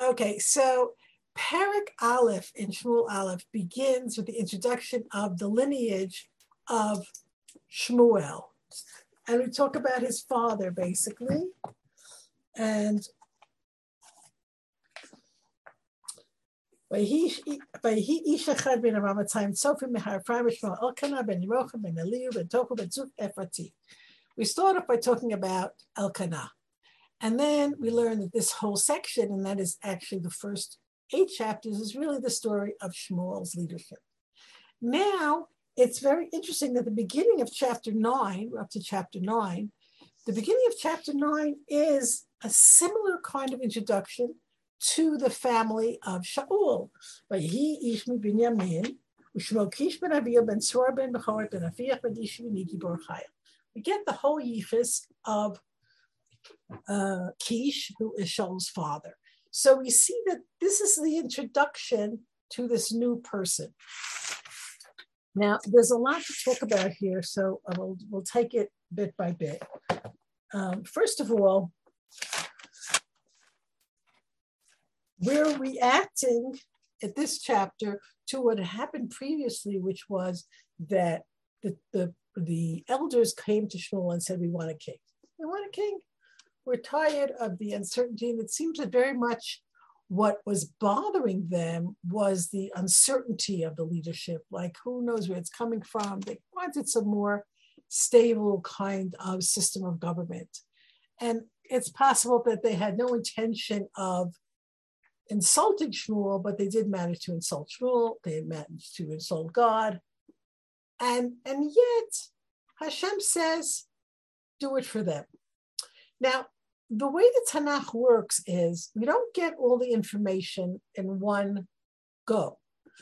Okay, so Perik Aleph in Shmuel Aleph begins with the introduction of the lineage of Shmuel. And we talk about his father basically. And ויהי איש אחד בין הרמתיים צופים מהרפאי ושמו אלקנה ben ירוחם ben אליהו ben תוכו ben צוף אפרתי. We start off by talking about Elkanah. And then we learn that this whole section, and that is actually the first eight chapters, is really the story of Shmuel's leadership. Now, it's very interesting that the beginning of chapter nine, we're up to chapter nine, the beginning of chapter nine is a similar kind of introduction to the family of Shaul. He Ishmi Ishmi Niki We get the whole yichus of uh, Kish, who is Shaul's father. So we see that this is the introduction to this new person. Now, there's a lot to talk about here, so we'll, we'll take it bit by bit. Um, first of all, we're reacting at this chapter to what happened previously, which was that the, the, the elders came to Shmuel and said, We want a king. We want a king. We're tired of the uncertainty. And it seems that very much what was bothering them was the uncertainty of the leadership. Like, who knows where it's coming from? They wanted some more stable kind of system of government. And it's possible that they had no intention of insulting Shmuel, but they did manage to insult Shmuel. They managed to insult God. And, and yet, Hashem says, do it for them. Now, the way the Tanakh works is we don't get all the information in one go.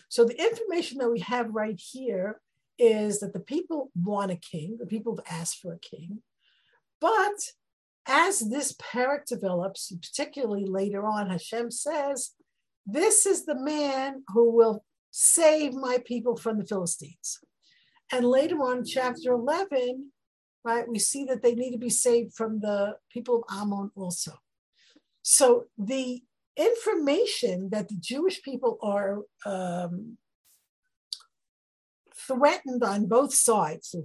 So the information that we have right here is that the people want a king, the people have asked for a king. But as this parak develops, particularly later on, Hashem says, This is the man who will save my people from the Philistines. And later on, chapter 11, right, we see that they need to be saved from the people of Ammon also. So the information that the Jewish people are um, threatened on both sides,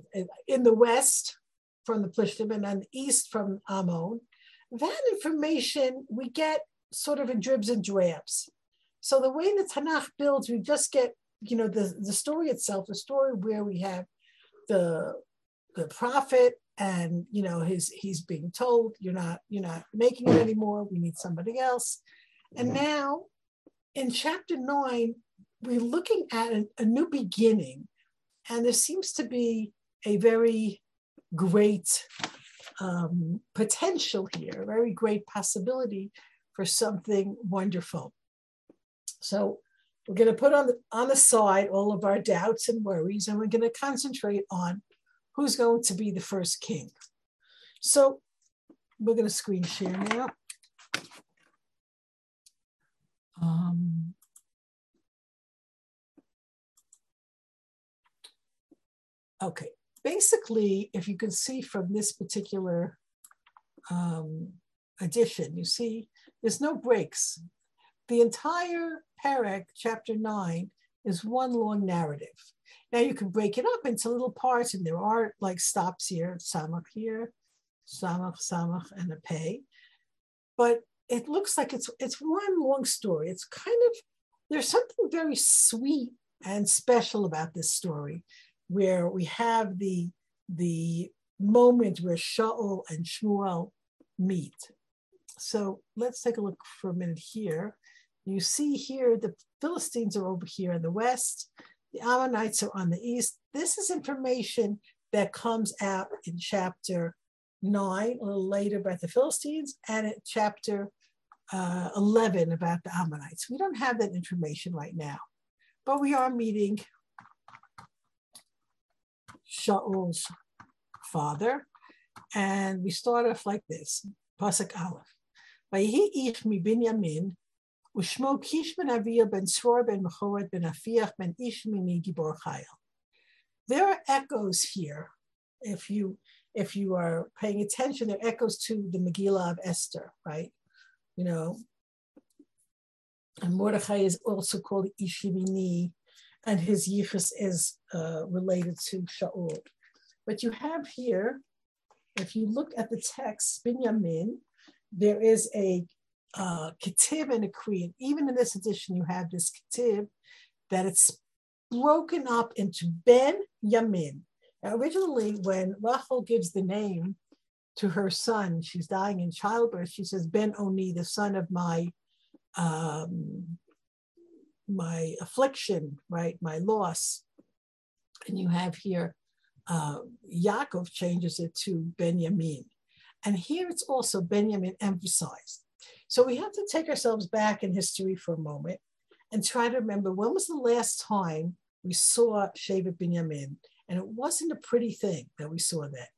in the West, from the Plishtim and on the east from Ammon, that information we get sort of in dribs and drabs. So the way the Tanakh builds, we just get, you know, the, the story itself, the story where we have the the prophet and you know his he's being told you're not you're not making it anymore. We need somebody else. And now in chapter 9 we're looking at a, a new beginning. And there seems to be a very great um, potential here, a very great possibility for something wonderful. So we're going to put on the, on the side all of our doubts and worries, and we're going to concentrate on who's going to be the first king. So we're going to screen share now. Um, okay, basically, if you can see from this particular um, edition, you see there's no breaks. The entire parak, chapter nine, is one long narrative. Now you can break it up into little parts, and there are like stops here, samach here, samach, samach, and a pay. But it looks like it's it's one long story. It's kind of there's something very sweet and special about this story where we have the, the moment where Shaul and Shmuel meet. So let's take a look for a minute here. You see here the Philistines are over here in the west, the Ammonites are on the east. This is information that comes out in chapter 9, a little later about the Philistines, and at chapter uh, 11 about the Ammonites. We don't have that information right now, but we are meeting Shaul's father. And we start off like this, Pasuk Aleph. Vayihi ich mi Binyamin, There are echoes here. If you if you are paying attention, there are echoes to the Megillah of Esther, right? You know, And Mordechai is also called Ishimini, and his yichus is uh, related to Shaul. But you have here, if you look at the text, Binyamin, there is a uh, and a kriyan. Even in this edition, you have this ketiv that it's broken up into Ben Yamin. Now, originally, when Rachel gives the name to her son, she's dying in childbirth. She says, Ben Oni, the son of my um, my affliction, right, my loss. And you have here, uh, Yaakov changes it to Benjamin. And here it's also Benjamin emphasized. So we have to take ourselves back in history for a moment and try to remember when was the last time we saw Shevet Benjamin? And it wasn't a pretty thing that we saw that,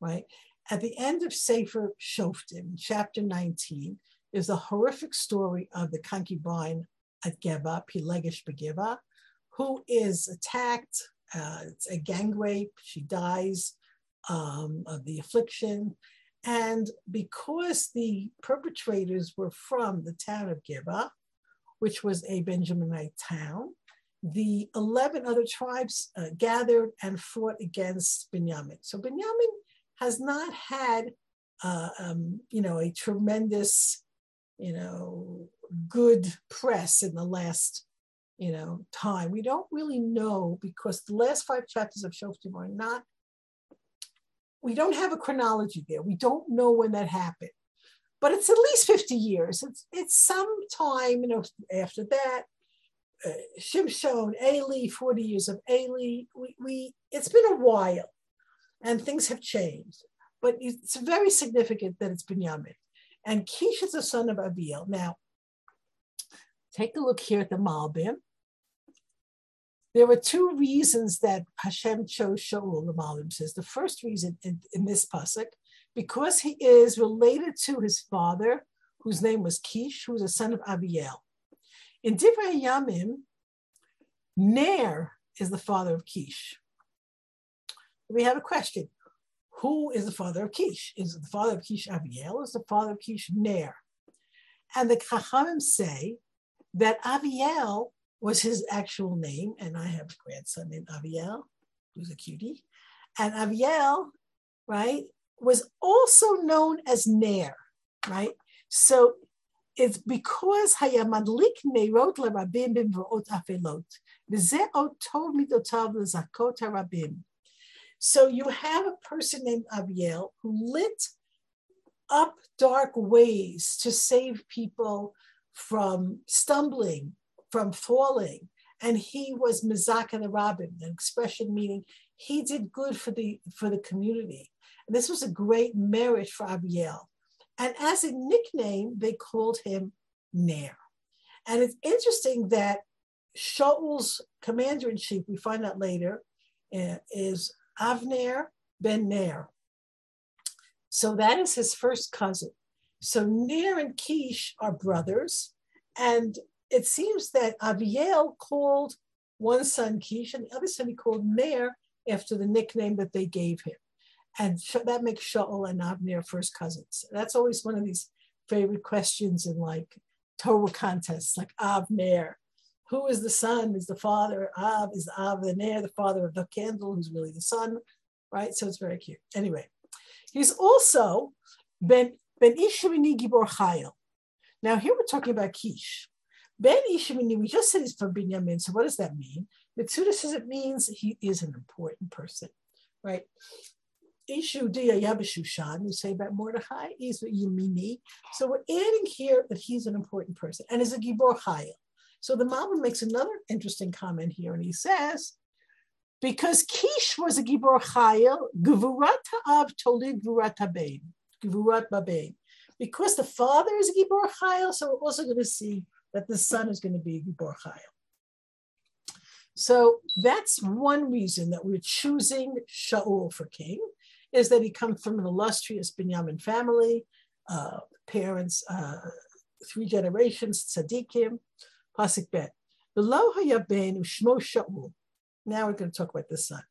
right? At the end of Sefer Shoftim, chapter 19, is a horrific story of the concubine at Geba, Pilegish Begeba, who is attacked. Uh, it's a gang rape. She dies um, of the affliction. And because the perpetrators were from the town of Geba, which was a Benjaminite town, the 11 other tribes uh, gathered and fought against Benjamin. So Benjamin has not had, uh, um, you know, a tremendous you know, good press in the last, you know, time. We don't really know because the last five chapters of Shoftim are not, we don't have a chronology there. We don't know when that happened. But it's at least 50 years. It's it's some time, you know, after that. Uh, Shimshon, Eli, 40 years of Eli. We, we it's been a while and things have changed. But it's very significant that it's Binyamin. And Kish is the son of Abiel. Now, take a look here at the Malbim. There were two reasons that Hashem chose Shaul, the Malbim says. The first reason in, in this pasuk, because he is related to his father, whose name was Kish, who was a son of Abiel. In Divrei Yamim, Ner is the father of Kish. We have a question who is the father of Kish? Is the father of Kish Aviel? Is the father of Kish Ner? And the Chachamim say that Aviel was his actual name, and I have a grandson named Aviel, who's a cutie. And Aviel, right, was also known as Nair, right? So it's because Hayamadlik Neirot Afelot. Otov mitotav lezakot harabim. So you have a person named Abiel who lit up dark ways to save people from stumbling, from falling. And he was Mizaka the Rabin, an expression meaning he did good for the for the community. And this was a great merit for Abiel. And as a nickname, they called him Ner. And it's interesting that Shaul's commander in chief, we find out later, uh, is Avner ben Ner. So that is his first cousin. So Ner and Kish are brothers. And it seems that Aviel called one son Kish and the other son he called Ner after the nickname that they gave him. And that makes Shaul and Avner first cousins. That's always one of these favorite questions in like Torah contests, like Avner who is the son? Is the father Av? Is Av the Ner, the father of the candle, who's really the son, right? So it's very cute. Anyway, he's also Ben Ben Ishimini Gibor Chayil. Now here we're talking about Kish. Ben Ishimini, we just said he's from Binyamin. So what does that mean? Mitsuda says it means he is an important person, right? Ishu Dia Yabashushan, we say about Mordechai, is Yemini. So we're adding here that he's an important person and is a Gibor Chayil. So the Malbim makes another interesting comment here, and he says, because Kish was a Gibor Chayil, Gevurat Ha'av Tolid Gevurat Habein, Gevurat Babein. Because the father is a Gibor Chayil, so we're also going to see that the son is going to be Gibor Chayil. So that's one reason that we're choosing Shaul for king, is that he comes from an illustrious Binyamin family, uh, parents, uh, three generations, tzaddikim, Pasuk Bet. Below Hayaben Ushmo Shaul. Now we're going to talk about the son.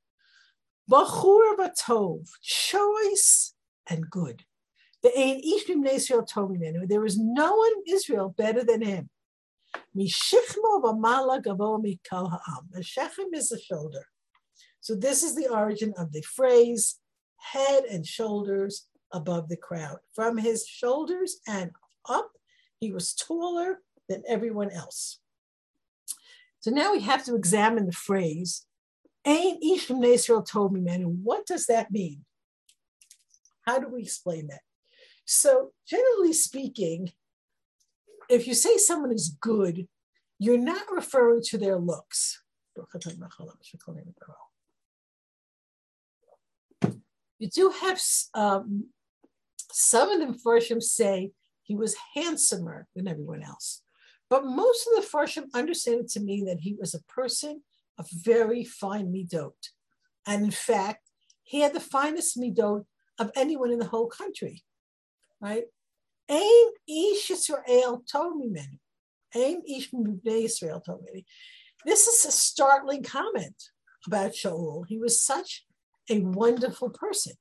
Bachur Batov, choice and good. There is no one in Israel better than him. Mishichmo v'mala gavo mikol ha'am. The shechem is the shoulder. So this is the origin of the phrase head and shoulders above the crowd. From his shoulders and up, he was taller than everyone else. So now we have to examine the phrase, Ain Ish from Israel told me, man. What does that mean? How do we explain that? So, generally speaking, if you say someone is good, you're not referring to their looks. You do have um, some of the Farshim say he was handsomer than everyone else. But most of the Farshim understand it to mean that he was a person of very fine midot. And in fact, he had the finest midot of anyone in the whole country, right? Ain ish me many. Ain ish Israel told me. This is a startling comment about Shaul. He was such a wonderful person.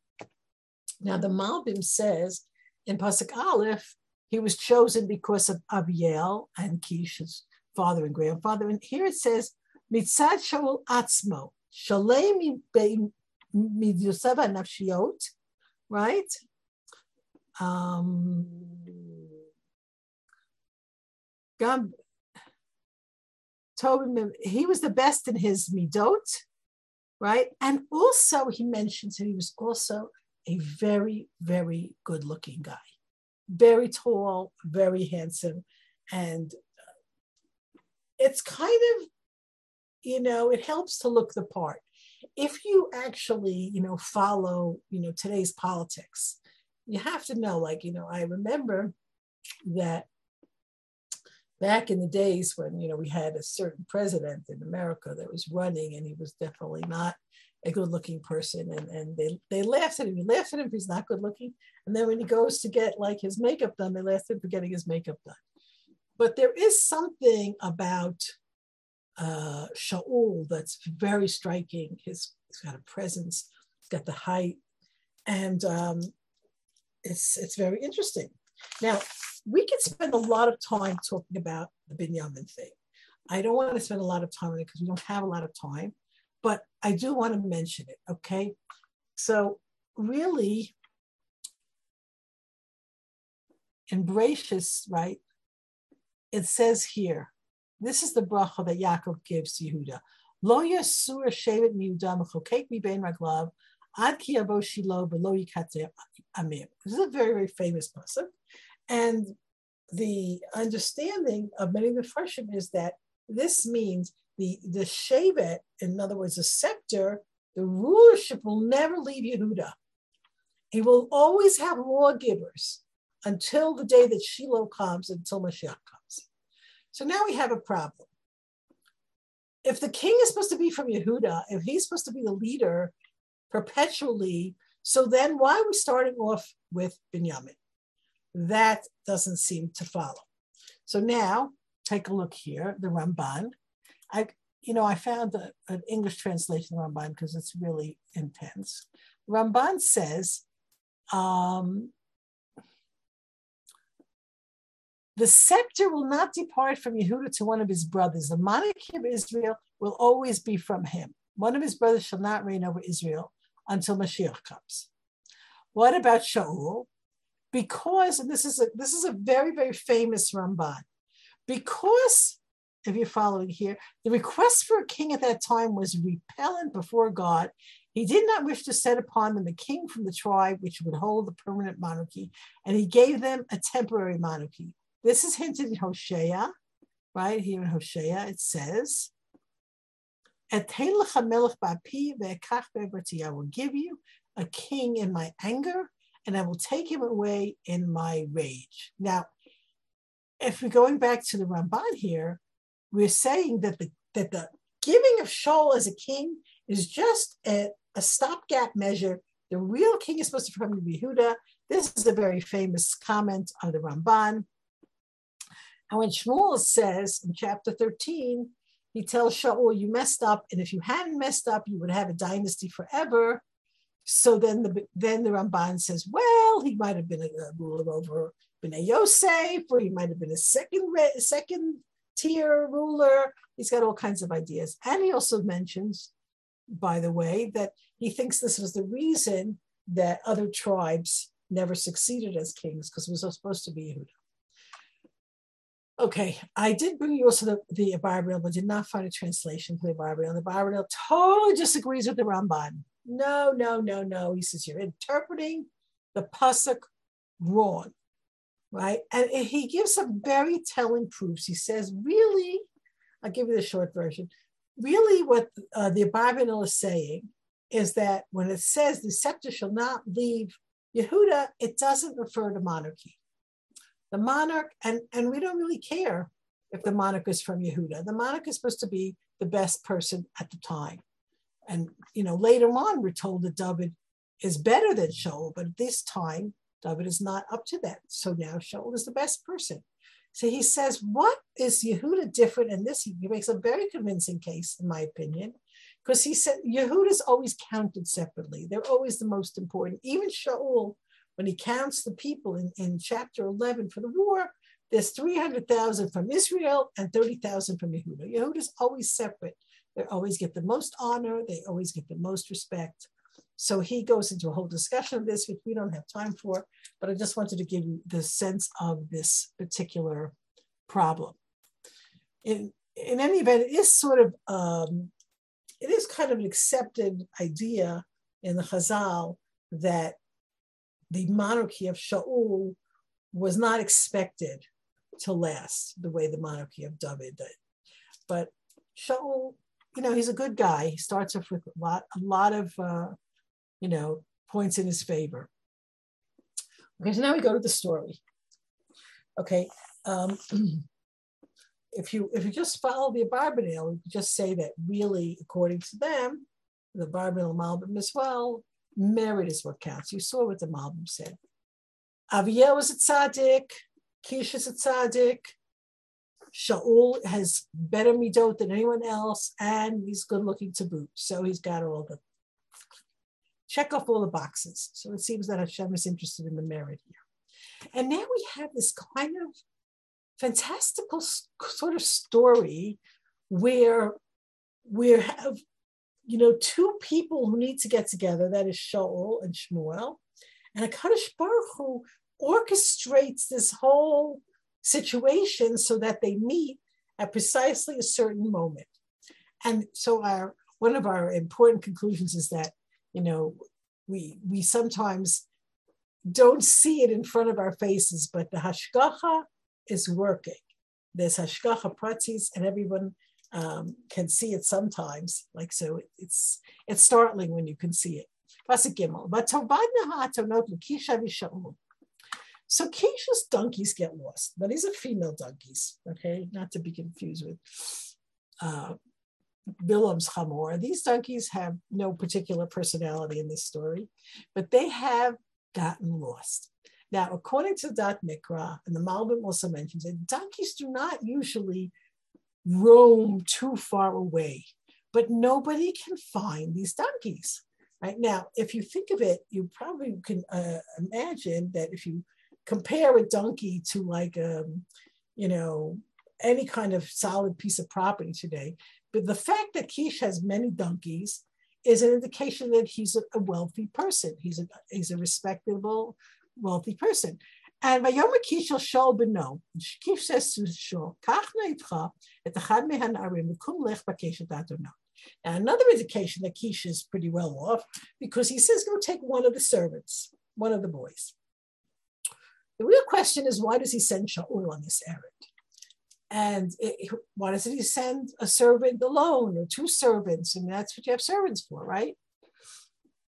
Now the Malbim says in Pasuk Aleph, he was chosen because of Abiel and Kish's father and grandfather. And here it says, Mitzad Shaul Atzmo, Shalem Midyosav Nafshiot, right? Um, God, he was the best in his midot, right? And also he mentions that he was also a very, very good looking guy, very tall, very handsome. And uh, it's kind of, you know, it helps to look the part. If you actually, you know, follow, you know, today's politics, you have to know, like, you know, I remember that back in the days when, you know, we had a certain president in America that was running and he was definitely not a good looking person and, and they, they laughed at him. He laughed at him if he's not good looking. And then when he goes to get like his makeup done, they laugh at him for getting his makeup done. But there is something about uh, Shaul that's very striking. His, he's got a presence, he's got the height, and um, it's, it's very interesting. Now, we could spend a lot of time talking about the Binyamin thing. I don't want to spend a lot of time on it because we don't have a lot of time but I do want to mention it, okay? So, really, in Bereshis, right, it says here, this is the bracha that Yaakov gives to Yehuda. Lo yasur shevet mechokek mi bein raglav ad ki. This is a very, very famous pasuk. And the understanding of many of the Farshim is that this means the, the Shevet, in other words, the scepter, the rulership will never leave Yehuda. He will always have lawgivers until the day that Shiloh comes, until Mashiach comes. So now we have a problem. If the king is supposed to be from Yehuda, if he's supposed to be the leader perpetually, so then why are we starting off with Binyamin? That doesn't seem to follow. So now take a look here, the Ramban. I, you know, I found a, an English translation of Ramban because it's really intense. Ramban says, um, the scepter will not depart from Yehuda to one of his brothers. The monarchy of Israel will always be from him. One of his brothers shall not reign over Israel until Mashiach comes. What about Shaul? Because, and this is a this is a very, very famous Ramban, because if you're following here, the request for a king at that time was repellent before God. He did not wish to set upon them a king from the tribe which would hold the permanent monarchy, and he gave them a temporary monarchy. This is hinted in Hosea, right here in Hosea. It says, I will give you a king in my anger, and I will take him away in my rage. Now, if we're going back to the Ramban here, we're saying that the that the giving of Shaul as a king is just a, a stopgap measure. The real king is supposed to come from Yehuda. This is a very famous comment of the Ramban. And when Shmuel says in chapter 13, he tells Shaul, you messed up, and if you hadn't messed up, you would have a dynasty forever. So then the then the Ramban says, well, he might have been a, ruler over Bnei Yosef, or he might have been a second second tier ruler. He's got all kinds of ideas. And he also mentions, by the way, that he thinks this was the reason that other tribes never succeeded as kings because it was supposed to be Yehuda. Okay, I did bring you also the, the Abarbanel, but did not find a translation for the Abarbanel. The Abarbanel totally disagrees with the Ramban. No, no, no, no. He says you're interpreting the pasuk wrong, right? And he gives some very telling proofs. He says, really, I'll give you the short version. Really, what uh, the Abarbanel is saying is that when it says the scepter shall not leave Yehuda, it doesn't refer to monarchy. The monarch, and, and we don't really care if the monarch is from Yehuda. The monarch is supposed to be the best person at the time. And you know, later on, we're told that David is better than Shaul, but this time, David is not up to that. So now Shaul is the best person. So he says, what is Yehuda different in this? He makes a very convincing case, in my opinion, because he said Yehuda is always counted separately. They're always the most important. Even Shaul, when he counts the people in, in chapter 11 for the war, there's 300,000 from Israel and 30,000 from Yehuda. Yehuda is always separate. They always get the most honor, they always get the most respect. So he goes into a whole discussion of this, which we don't have time for, but I just wanted to give you the sense of this particular problem. In, in any event, it is sort of, um, it is kind of an accepted idea in the Chazal that the monarchy of Shaul was not expected to last the way the monarchy of David did. But Shaul you know, he's a good guy. He starts off with a lot, a lot of, uh, you know, points in his favor. Okay, so now we go to the story. Okay, um, if you if you just follow the Abarbanel, you just say that really, according to them, the Abarbanel Malbim as well, merit is what counts. You saw what the Malbim said. Aviel was a tzaddik, Kish is a tzaddik, Shaul has better midot than anyone else, and he's good looking to boot. So he's got all the check off all the boxes. So it seems that Hashem is interested in the merit here. And now we have this kind of fantastical sort of story where we have, you know, two people who need to get together. That is Shaul and Shmuel, and a Kadosh Baruch Hu orchestrates this whole situation so that they meet at precisely a certain moment. And so our one of our important conclusions is that, you know, we we sometimes don't see it in front of our faces, but the hashgacha is working. There's hashgacha pratis, and everyone um, can see it sometimes. Like so, it's it's startling when you can see it. Pasuk Gimel. So Kish's donkeys get lost, but these are female donkeys, okay, not to be confused with uh, Bilam's Hamor. These donkeys have no particular personality in this story, but they have gotten lost. Now, according to Dat Mikra, and the Malbim also mentions it, donkeys do not usually roam too far away, but nobody can find these donkeys. Right now, if you think of it, you probably can uh, imagine that if you compare a donkey to like um, you know any kind of solid piece of property today. But the fact that Kish has many donkeys is an indication that he's a, a wealthy person. He's a he's a respectable, wealthy person. And Vayom Kish Shaul beno. Kish says to Shaul, Kach itcha et achad mehan arim v'kum lech Adonai. Another indication that Kish is pretty well off because he says, go take one of the servants, one of the boys. The real question is why does he send Shaul on this errand? And it, why doesn't he send a servant alone or two servants? And that's what you have servants for, right?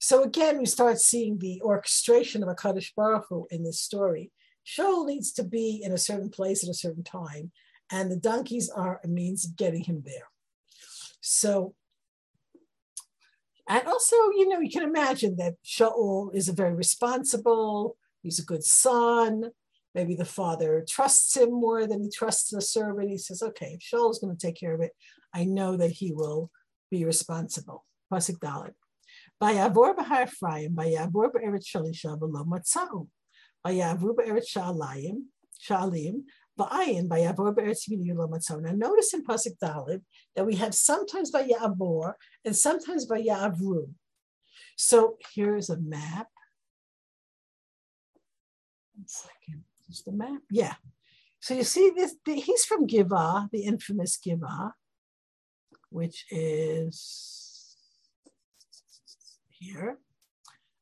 So again, we start seeing the orchestration of a Kadosh Baruch Hu in this story. Shaul needs to be in a certain place at a certain time, and the donkeys are a means of getting him there. So, and also, you know, you can imagine that Shaul is a very responsible, He's a good son. Maybe the father trusts him more than he trusts the servant. He says, okay, if Shaul is going to take care of it, I know that he will be responsible. Pasuk Dalit. Vayavor b'har Ephraim, vayavor b'eretz shalisha v'lo matzau. Vayavru b'eretz sha'alayim, sha'alim, Va'ayin Vayavor Be'eretz Now notice in Pasuk Dalit that we have sometimes Vayavor and sometimes Vayavru. So here's a map. One second. Is the map? Yeah. So you see this, he's from Giva, the infamous Giva, which is here.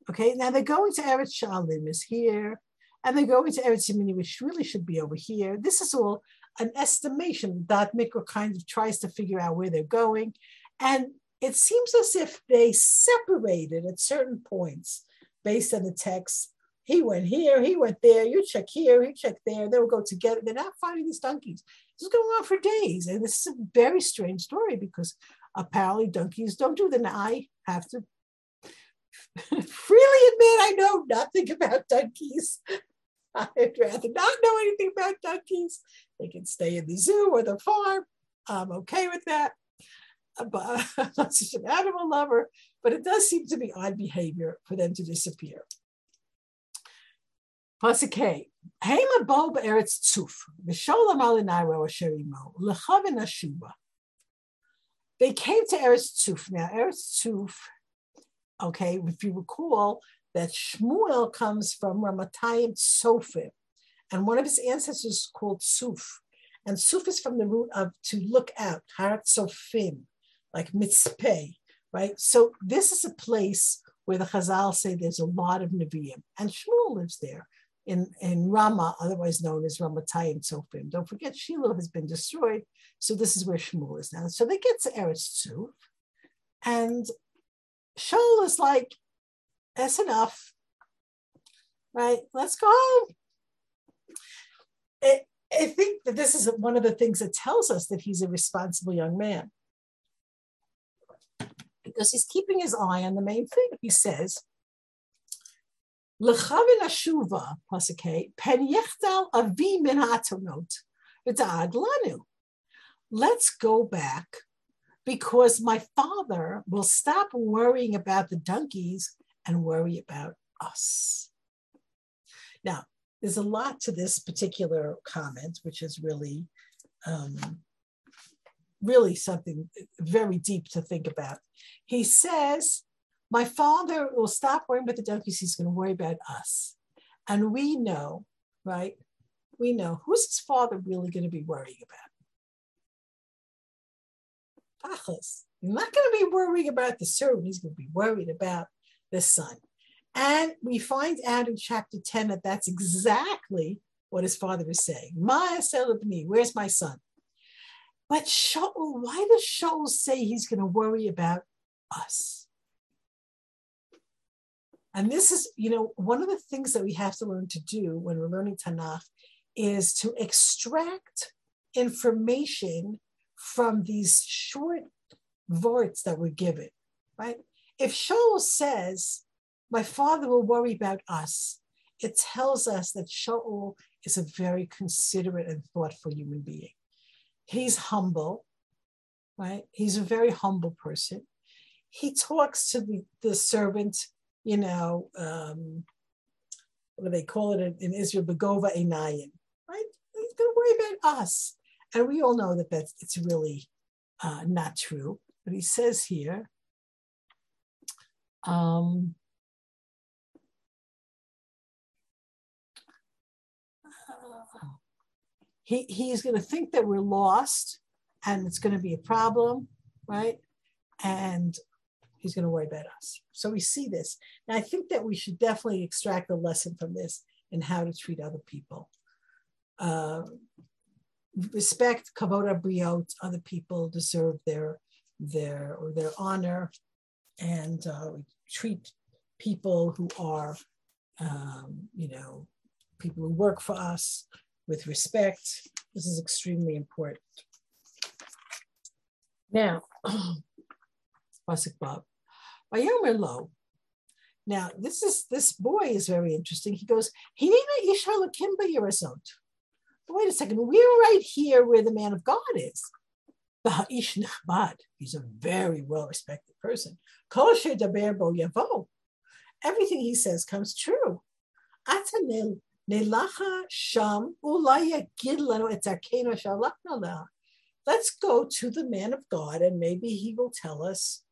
Okay, now they're going to Eretz Shalim is here, and they're going to Eretz Yemini, which really should be over here. This is all an estimation. Dat Mikra kind of tries to figure out where they're going. And it seems as if they separated at certain points based on the text. He went here, he went there, you check here, he checked there, they will go together. They're not finding these donkeys. This is going on for days. And this is a very strange story because apparently donkeys don't do that. I have to freely admit I know nothing about donkeys. I'd rather not know anything about donkeys. They can stay in the zoo or the farm. I'm okay with that. Uh, but I'm not such an animal lover, but it does seem to be odd behavior for them to disappear. Pasuk Hema bo be'eretz tzuf, lechavin ashuba. They came to Eretz Tzuf. Now, Eretz Tzuf, okay, if you recall, that Shmuel comes from Ramatayim Sofim, and one of his ancestors is called Suf. And Suf is from the root of to look out, Harat Sofim, like mitzpeh, right? So this is a place where the Chazal say there's a lot of Nevi'im, and Shmuel lives there in, in Rama, otherwise known as Ramatayim Sofim. Don't forget, Shiloh has been destroyed, so this is where Shmuel is now. So they get to Eretz Tzuf, and Shaul is like, that's enough, right? Let's go home. I think that this is one of the things that tells us that he's a responsible young man because he's keeping his eye on the main thing. He says, Let's go back because my father will stop worrying about the donkeys and worry about us. Now, there's a lot to this particular comment, which is really, um, really something very deep to think about. He says, My father will stop worrying about the donkeys, he's going to worry about us. And we know, right? We know who's his father really going to be worrying about? Pachas. He's not going to be worrying about the servant, he's going to be worried about the son. And we find out in chapter 10 that that's exactly what his father is saying. My me, where's my son? But Shaul, why does Shaul say he's going to worry about us? And this is, you know, one of the things that we have to learn to do when we're learning Tanakh is to extract information from these short words that we're given, right? If Shaul says, My father will worry about us, it tells us that Shaul is a very considerate and thoughtful human being. He's humble, right? He's a very humble person. He talks to the, the servant, you know, um, what do they call it in Israel, Begova Enayin, right? He's going to worry about us. And we all know that that's, it's really uh, not true. But he says here, um, he, he's going to think that we're lost and it's going to be a problem, right? And he's going to worry about us. So we see this. And I think that we should definitely extract a lesson from this in how to treat other people. Uh, respect, kavod briot, other people deserve their their or their honor, and uh, treat people who are, um, you know, people who work for us with respect. This is extremely important. Now, Pasuk Vav. Lo. Now, this is this boy is very interesting. He goes, Hinina Isha Lakimba Yerazot. Wait a second, we're right here where the man of God is. Ba'ish Nachbad. He's a very well respected person. Kol Daber Bo Yavo. Everything he says comes true. Nelacha sham ulaya gidlanu etzarkenu shalachna Let's go to the man of God and maybe he will tell us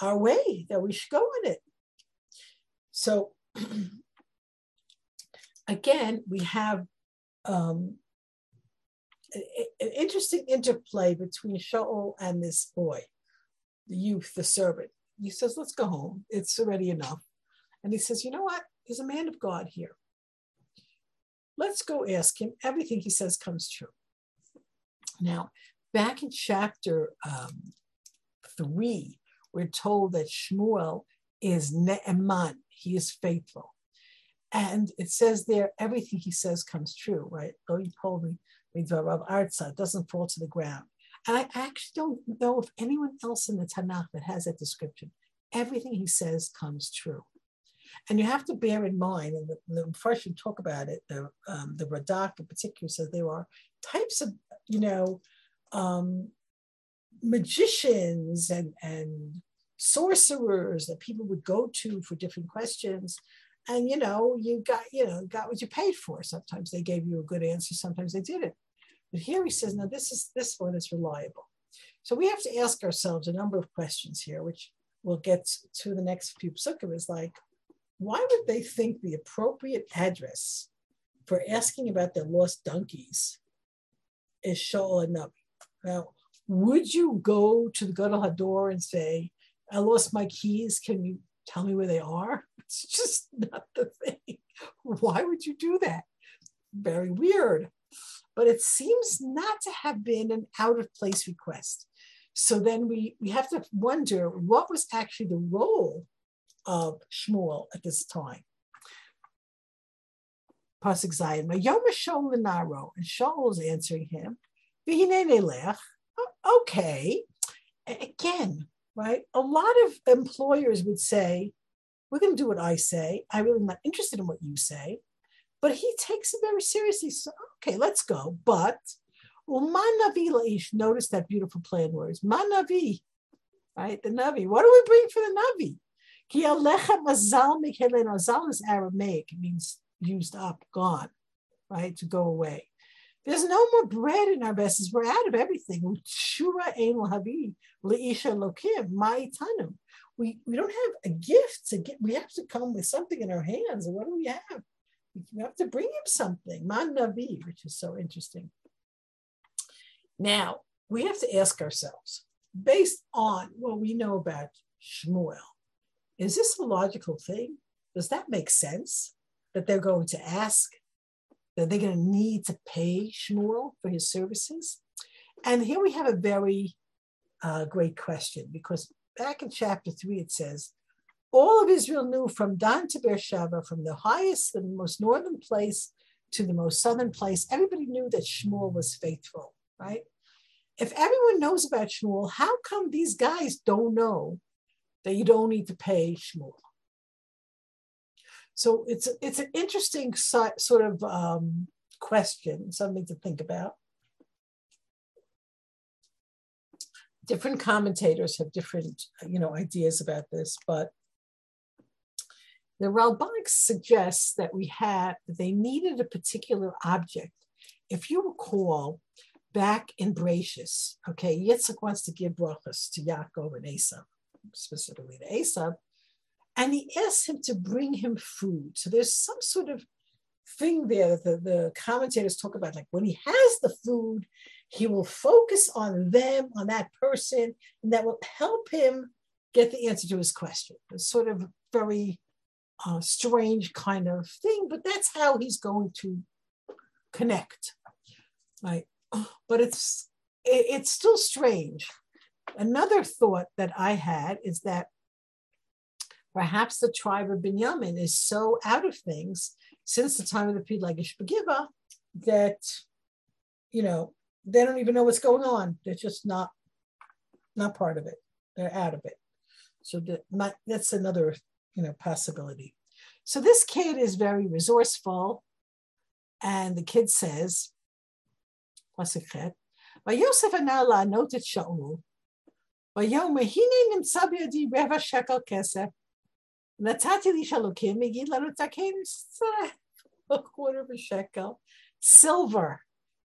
our way that we should go in it. So again, we have um, an interesting interplay between Shaul and this boy, the youth, the servant. He says, Let's go home. It's already enough. And he says, You know what? There's a man of God here. Let's go ask him. Everything he says comes true. Now, back in chapter um, three, we're told that Shmuel is Ne'eman, he is faithful. And it says there, everything he says comes true, right? Oh, you told me, Rav Artza, doesn't fall to the ground. And I actually don't know of anyone else in the Tanakh that has that description. Everything he says comes true. And you have to bear in mind, and the, the first you talk about it, the, um, the Radak in particular says there are types of, you know, um, magicians and, and sorcerers that people would go to for different questions. And you know you got you know got what you paid for. Sometimes they gave you a good answer sometimes they didn't. But here he says now this is this one is reliable. So we have to ask ourselves a number of questions here which we'll get to the next few. Psukim is like why would they think the appropriate address for asking about their lost donkeys is Shaul and Nabi? Now, would you go to the Gadol Hador and say, I lost my keys. Can you tell me where they are? It's just not the thing. Why would you do that? Very weird. But it seems not to have been an out of place request. So then we, we have to wonder what was actually the role of Shmuel at this time. Pasuk Zayin, Mayom Shaul Naro, and Shaul is answering him, Okay, again, right? A lot of employers would say, We're going to do what I say. I really am not interested in what you say. But he takes it very seriously. So, okay, let's go. But, well, Manavi Laish, notice that beautiful play on words. Manavi, right? The Navi. What do we bring for the Navi? Ki mazal mazal is Aramaic. It means used up, gone, right? To go away. There's no more bread in our vessels. We're out of everything. We we don't have a gift to get. We have to come with something in our hands. And what do we have? We have to bring him something. Man navi, which is so interesting. Now we have to ask ourselves, based on what we know about Shmuel, is this a logical thing? Does that make sense that they're going to ask that they're going to need to pay Shmuel for his services? And here we have a very uh, great question because back in chapter three it says, all of Israel knew from Dan to Beersheba, from the highest, the most northern place to the most southern place, everybody knew that Shmuel was faithful, right? If everyone knows about Shmuel, how come these guys don't know that you don't need to pay Shmuel? So it's it's an interesting sort of um, question, something to think about. Different commentators have different, you know, ideas about this, but the Ralbag suggests that we had they needed a particular object. If you recall, back in Bereshis, okay, Yitzhak wants to give brachas to Yaakov and Esav, specifically to Esav, and he asks him to bring him food. So there's some sort of thing there that the, the commentators talk about. Like when he has the food, he will focus on them, on that person, and that will help him get the answer to his question. It's sort of very uh, strange kind of thing, but that's how he's going to connect, right? But it's it, it's still strange. Another thought that I had is that Perhaps the tribe of Binyamin is so out of things since the time of the Pelagish Begiva that, you know, they don't even know what's going on. They're just not not part of it. They're out of it. So that might, that's another, you know, possibility. So this kid is very resourceful, and the kid says, "Pasuk Vayosef anala noted Shaul. Vayomer hine nimtza biyadi reva shekel kesef נתתי לי שאלוקים, יגיד לנו תקן, a quarter of a shekel, silver.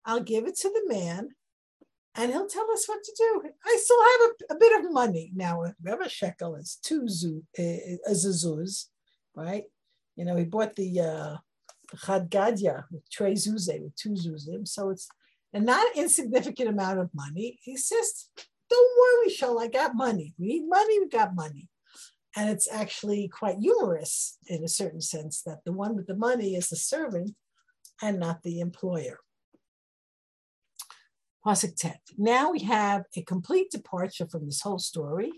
I'll give it to the man and he'll tell us what to do. I still have a, a bit of money. Now, a shekel is two zu, uh, a zuzuz, right? You know, he bought the uh, Chad Gadya with Trey Zuze, with two zuzim. So it's a not insignificant amount of money. He says, don't worry, Shol, I got money. We need money, we got money. And it's actually quite humorous in a certain sense that the one with the money is the servant and not the employer. Pasuk Tet. Now we have a complete departure from this whole story.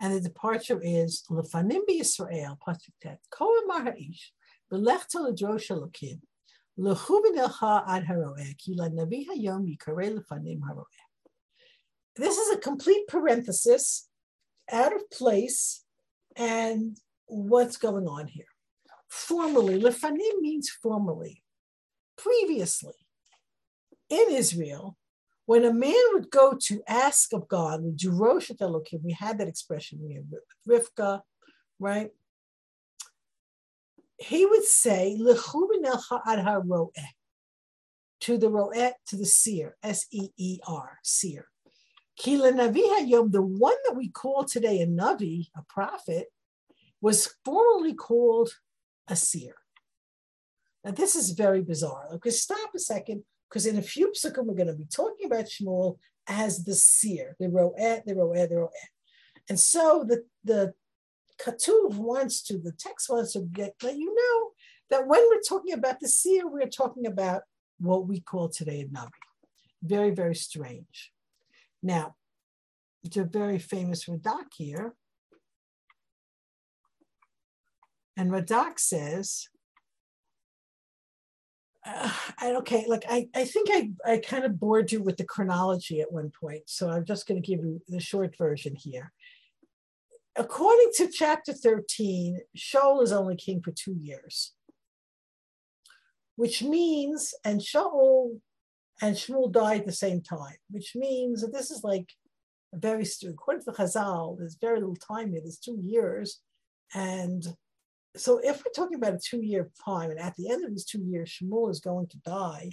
And the departure is Lefanim Yisrael, Pasuk Tet. Koamar Ha'ish, Belech Teledrosh Elokim, Lechubin Elcha Ad Haroeh, Ki Navi Hayom Yikarei Lefanim Haroeh. This is a complete parenthesis, out of place, and what's going on here. Formally, Lefanim means formally. Previously, in Israel, when a man would go to ask of God, we had that expression we have Rivka, right? He would say, to the roet, to the seer, seer, S-E-E-R, seer. The one that we call today a Navi, a prophet, was formerly called a seer. Now, this is very bizarre. Okay, stop a second because in a few psukim we're going to be talking about Shmuel as the seer, the ro'eh, the ro'eh, the ro'eh. And so the, the Katuv wants to, the text wants to get, let you know that when we're talking about the seer, we're talking about what we call today a Navi. Very, very strange. Now, it's a very famous Radak here. And Radak says, uh, okay, like I, I think I, I kind of bored you with the chronology at one point. So I'm just going to give you the short version here. According to chapter 13, Shaul is only king for two years, which means, and Shaul and Shmuel died at the same time, which means that this is like a very, according to the Chazal, there's very little time here, there's two years. And so if we're talking about a two-year time, and at the end of these two years, Shmuel is going to die.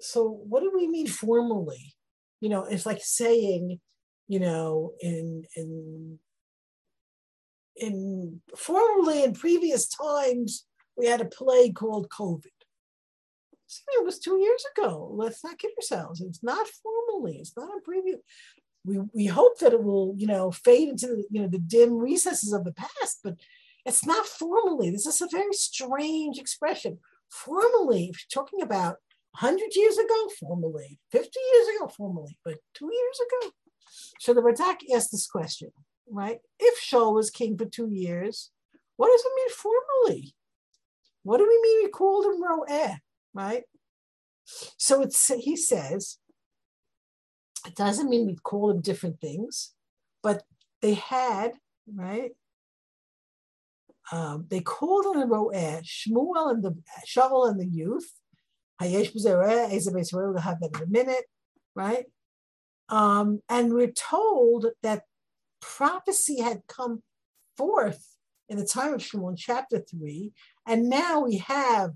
So what do we mean formally? You know, it's like saying, you know, in in in formerly in previous times we had a plague called COVID. It was two years ago. Let's not kid ourselves. It's not formally. It's not a preview. We, we hope that it will, you know, fade into the, you know the dim recesses of the past, but it's not formally. This is a very strange expression. Formally, if you're talking about 100 years ago, formally, 50 years ago, formally, but two years ago. So the Radak asked this question, right? If Shaul was king for two years, what does it mean formally? What do we mean we called him Ro'eh, right? So it's he says, it doesn't mean we call him different things, but they had, right? Um, they called on the Ro'eh, Shmuel and the Shaul and the youth. Hayesh we'll have that in a minute, right? Um, and we're told that prophecy had come forth in the time of Shmuel in chapter three, and now we have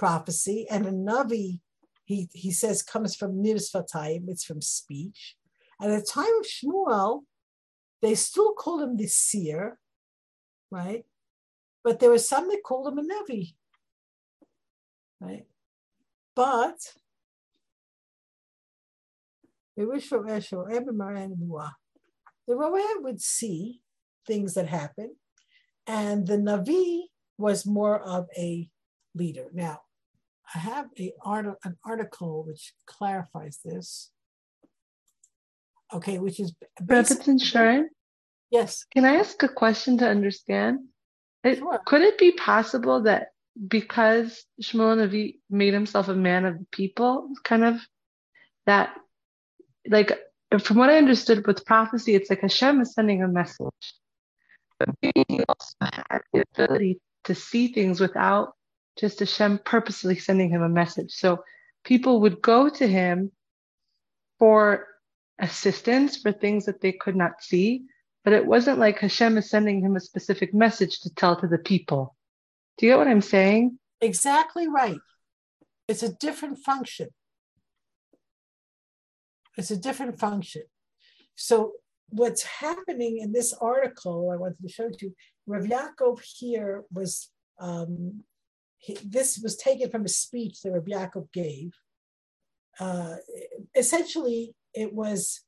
prophecy and a Navi, he, he says, comes from Nivsvatayim, it's from speech. At the time of Shmuel, they still called him the seer, right? But there were some that called him a navi, Right? But they wish for Esho, Ebemarani Ruah. the Roeh would see things that happen, and the Navi was more of a leader. Now, I have a art, an article which clarifies this. Okay, which is Rebbetzin Shurin. Yes. Can I ask a question to understand? It, sure. Could it be possible that because Shmuel Navi made himself a man of the people, kind of that, like, from what I understood with prophecy, it's like Hashem is sending a message. But maybe he also had the ability to see things without just Hashem purposely sending him a message. So people would go to him for assistance for things that they could not see, but it wasn't like Hashem is sending him a specific message to tell to the people. Do you get what I'm saying? Exactly right. It's a different function. It's a different function. So what's happening in this article I wanted to show you, Rav Yaakov here was um, he, this was taken from a speech that Rabbi Yaakov gave. Uh, essentially, it was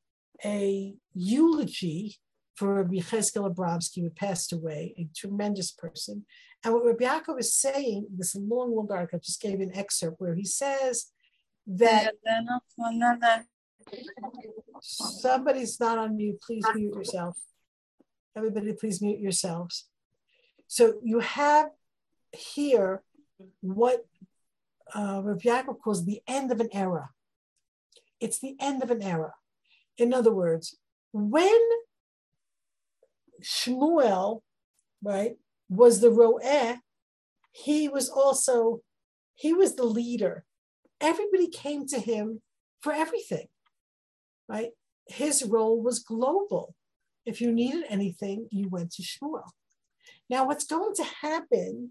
a eulogy for Rabbi Cheskel Abramsky, who passed away, a tremendous person. And what Rabbi Yaakov is saying, this long, long article, I just gave an excerpt where he says that somebody's not on mute. Please mute yourself. Everybody, please mute yourselves. So you have here what uh, Rabbi Yaakov calls the end of an era. It's the end of an era. In other words, when Shmuel, right, was the roeh, he was also, he was the leader. Everybody came to him for everything, right? His role was global. If you needed anything, you went to Shmuel. Now, what's going to happen,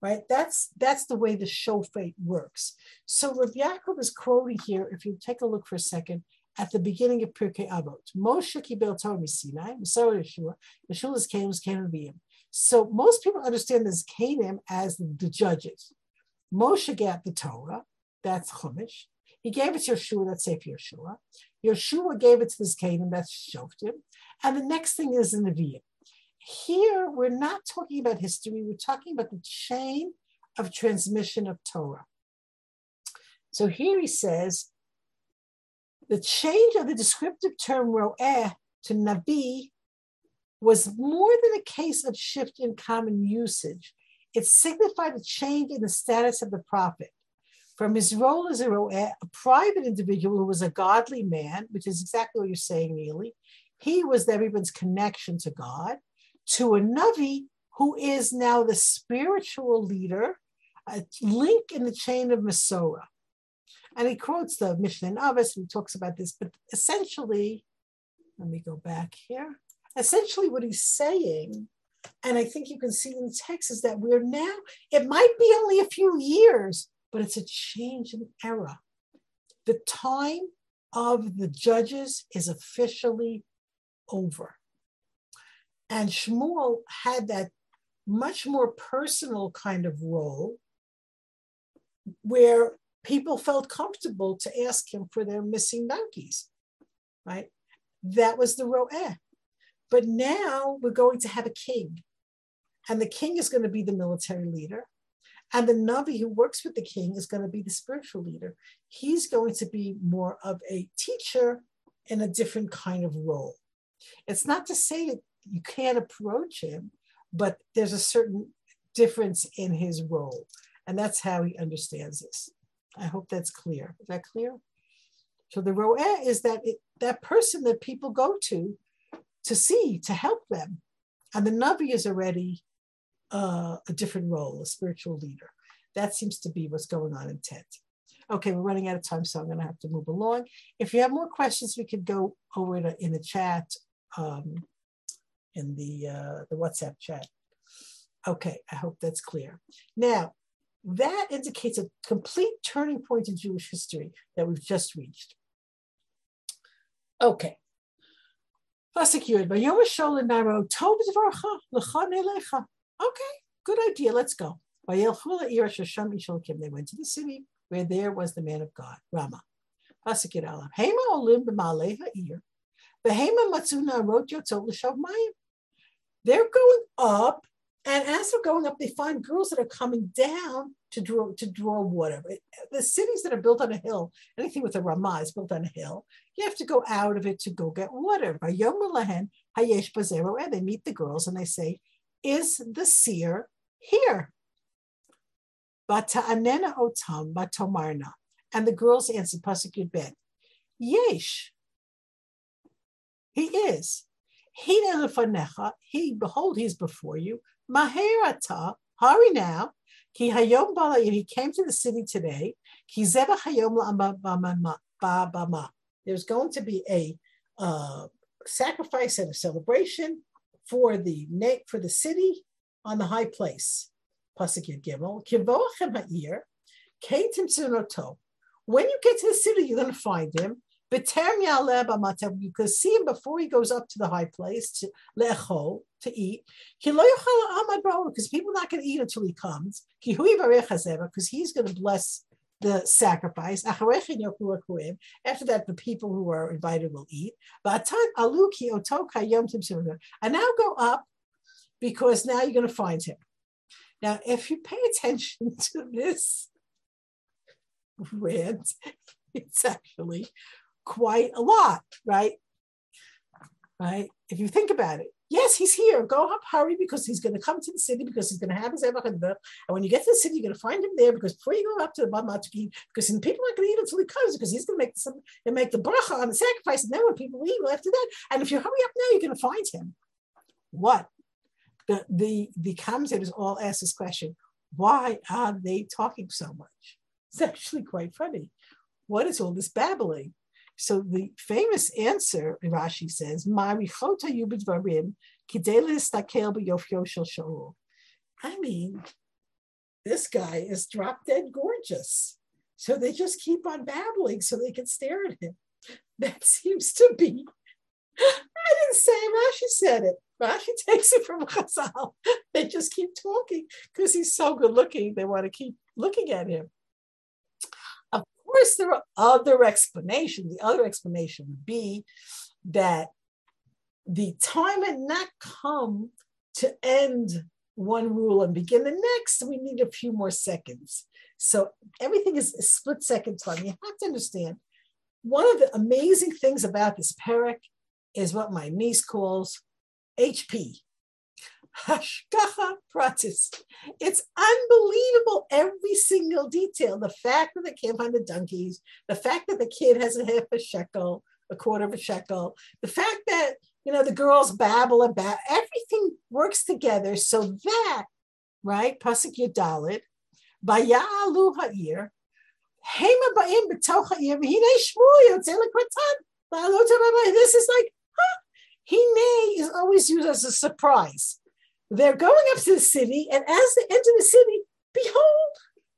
right? That's that's the way the shofet works. So Rav Yaakov is quoting here. If you take a look for a second, at the beginning of Pirkei Avot. Moshe kibel Torah Sinai, Masor Yeshua, Yeshua's was Canaan So most people understand this Canaan as the, judges. Moshe got the Torah, that's Chumash. He gave it to Yeshua, that's Sefer Yeshua. Yeshua gave it to this Canaan, that's Shoftim. And the next thing is in the Nevi'im. Here, we're not talking about history, we're talking about the chain of transmission of Torah. So here he says, the change of the descriptive term ro'eh to nabi was more than a case of shift in common usage. It signified a change in the status of the prophet. From his role as a ro'eh, a private individual who was a godly man, which is exactly what you're saying, Neely, he was everyone's connection to God, to a Navi who is now the spiritual leader, a link in the chain of Masorah. And he quotes the Mishnah in Avos, and he talks about this, but essentially, let me go back here. Essentially, what he's saying, and I think you can see in the text, is that we're now, it might be only a few years, but it's a change in era. The time of the judges is officially over. And Shmuel had that much more personal kind of role where people felt comfortable to ask him for their missing donkeys, right? That was the ro'eh. But now we're going to have a king, and the king is going to be the military leader, and the Navi who works with the king is going to be the spiritual leader. He's going to be more of a teacher in a different kind of role. It's not to say that you can't approach him, but there's a certain difference in his role. And that's how he understands this. I hope that's clear. Is that clear? So the ro'eh is that it, that person that people go to to see, to help them. And the Navi is already uh, a different role, a spiritual leader. That seems to be what's going on in Tet. Okay, we're running out of time, so I'm going to have to move along. If you have more questions, we could go over it in the chat, um, in the uh, the WhatsApp chat. Okay, I hope that's clear. Now, that indicates a complete turning point in Jewish history that we've just reached. Okay. Okay, good idea. Let's go. They went to the city where there was the man of God, Rama. Hema yotzot mayim. They're going up and as they're going up, they find girls that are coming down to draw to draw water. The cities that are built on a hill, anything with a ramah is built on a hill. You have to go out of it to go get water. By Yom Hayesh Bazero, and they meet the girls and they say, "Is the seer here?" Bata'anena otam batomarna, and the girls answer Pasuk Ben, Yesh. He is. He behold, he's before you. Maherata, hurry now. Ki hayom he came to the city today. Ki zeba hayom. There's going to be a uh, sacrifice and a celebration for the for the city on the high place. Pasuk Yud Gimel, Kivochem Ha'ir, Tzinoto. When you get to the city, you're going to find him. You can see him before he goes up to the high place to lecho to eat. Because people are not going to eat until he comes. Because he's going to bless the sacrifice. After that, the people who are invited will eat. And now go up because now you're going to find him. Now, if you pay attention to this rant, it's actually quite a lot, right? Right? If you think about it, yes, he's here. Go up, hurry, because he's going to come to the city because he's going to have his Evach And when you get to the city, you're going to find him there because before you go up to the Bamatuki, because then people aren't going to eat until he comes because he's going to make some and make the bracha on the sacrifice. And then when people eat, after that, and if you hurry up now, you're going to find him. What? The the the commentators all ask this question: Why are they talking so much? It's actually quite funny. What is all this babbling? So the famous answer, Rashi says. I mean, this guy is drop dead gorgeous. So they just keep on babbling so they can stare at him. That seems to be. I didn't say Rashi said it. Rashi takes it from Chazal. They just keep talking because he's so good looking. They want to keep looking at him course, there are other explanations. The other explanation would be that the time had not come to end one rule and begin the next. We need a few more seconds. So everything is a split second time. You have to understand one of the amazing things about this parak is what my niece calls HP, Hashgacha pratis. It's unbelievable, every single detail. The fact that they can't find the donkeys, the fact that the kid has a half a shekel, a quarter of a shekel, the fact that you know the girls babble about everything works together so that right pasuk yudalit bayalu ha'ir hema ba'im b'toch ha'ir v'hinei shmuel yotzei lekratan this is like huh? Hine is always used as a surprise. They're going up to the city, and as they enter the city, behold,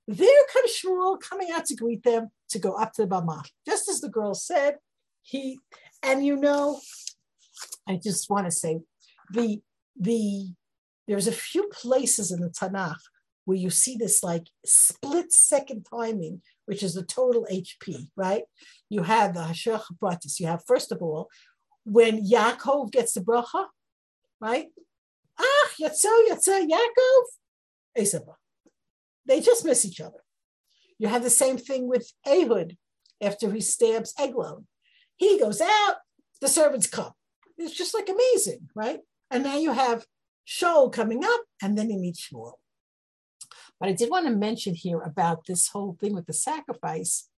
there comes Shmuel coming out to greet them to go up to the Bama. Just as the girl said, he, and you know, I just want to say, the the there's a few places in the Tanakh where you see this like split second timing, which is the total HP, right? You have the Hashgacha Pratis. You have, first of all, when Yaakov gets the bracha, right? Ach, Yatzo, Yatzo, Yaakov, Esava. They just miss each other. You have the same thing with Ehud after he stabs Eglon. He goes out, the servants come. It's just like amazing, right? And now you have Shaul coming up, and then you meet Shmuel. But I did want to mention here about this whole thing with the sacrifice.